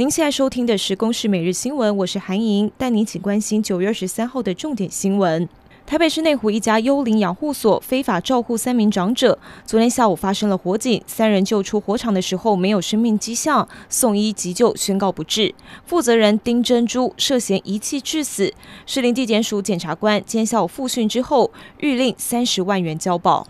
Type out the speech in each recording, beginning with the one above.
您现在收听的是《公视每日新闻》，我是韩莹，带您一起关心九月二十三号的重点新闻。台北市内湖一家幽灵养护所非法照护三名长者，昨天下午发生了火警，三人救出火场的时候没有生命迹象，送医急救宣告不治。负责人丁珍珠涉嫌遗弃致死，士林地检署检察官今天下午复讯之后，谕令三十万元交保。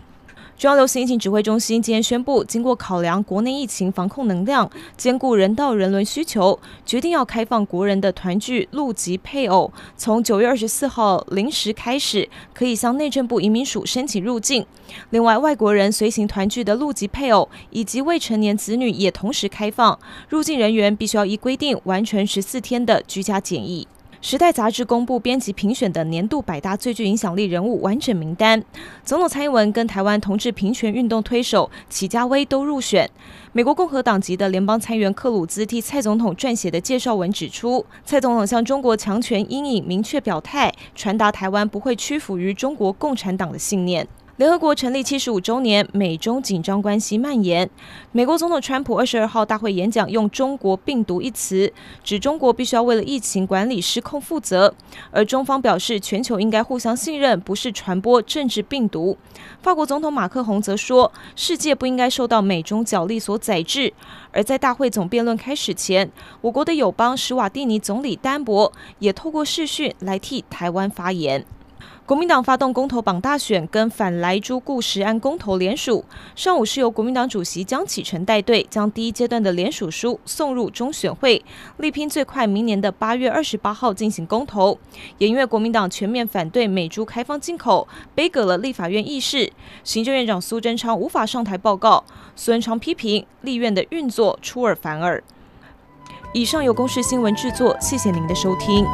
中央流行疫情指挥中心今天宣布，经过考量国内疫情防控能量，兼顾人道人伦需求，决定要开放国人的团聚陆籍配偶，从九月二十四号零时开始，可以向内政部移民署申请入境。另外，外国人随行团聚的陆籍配偶以及未成年子女也同时开放，入境人员必须要依规定完成十四天的居家检疫。时代杂志公布编辑评选的年度百大最具影响力人物完整名单，总统蔡英文跟台湾同志平权运动推手齐家威都入选。美国共和党籍的联邦参议员克鲁兹替蔡总统撰写的介绍文指出，蔡总统向中国强权阴影明确表态，传达台湾不会屈服于中国共产党的信念。联合国成立七十五周年，美中紧张关系蔓延。美国总统川普二十二号大会演讲用“中国病毒”一词，指中国必须要为了疫情管理失控负责。而中方表示，全球应该互相信任，不是传播政治病毒。法国总统马克宏则说，世界不应该受到美中角力所宰制。而在大会总辩论开始前，我国的友邦史瓦蒂尼总理丹博也透过视讯来替台湾发言。国民党发动公投榜大选，跟反莱猪顾食安公投联署。上午是由国民党主席江启臣带队，将第一阶段的联署书送入中选会，力拼最快明年的八月二十八号进行公投。也因为国民党全面反对美猪开放进口，杯葛了立法院议事，行政院长苏贞昌无法上台报告。苏贞昌批评立院的运作出尔反尔。以上由公视新闻制作，谢谢您的收听。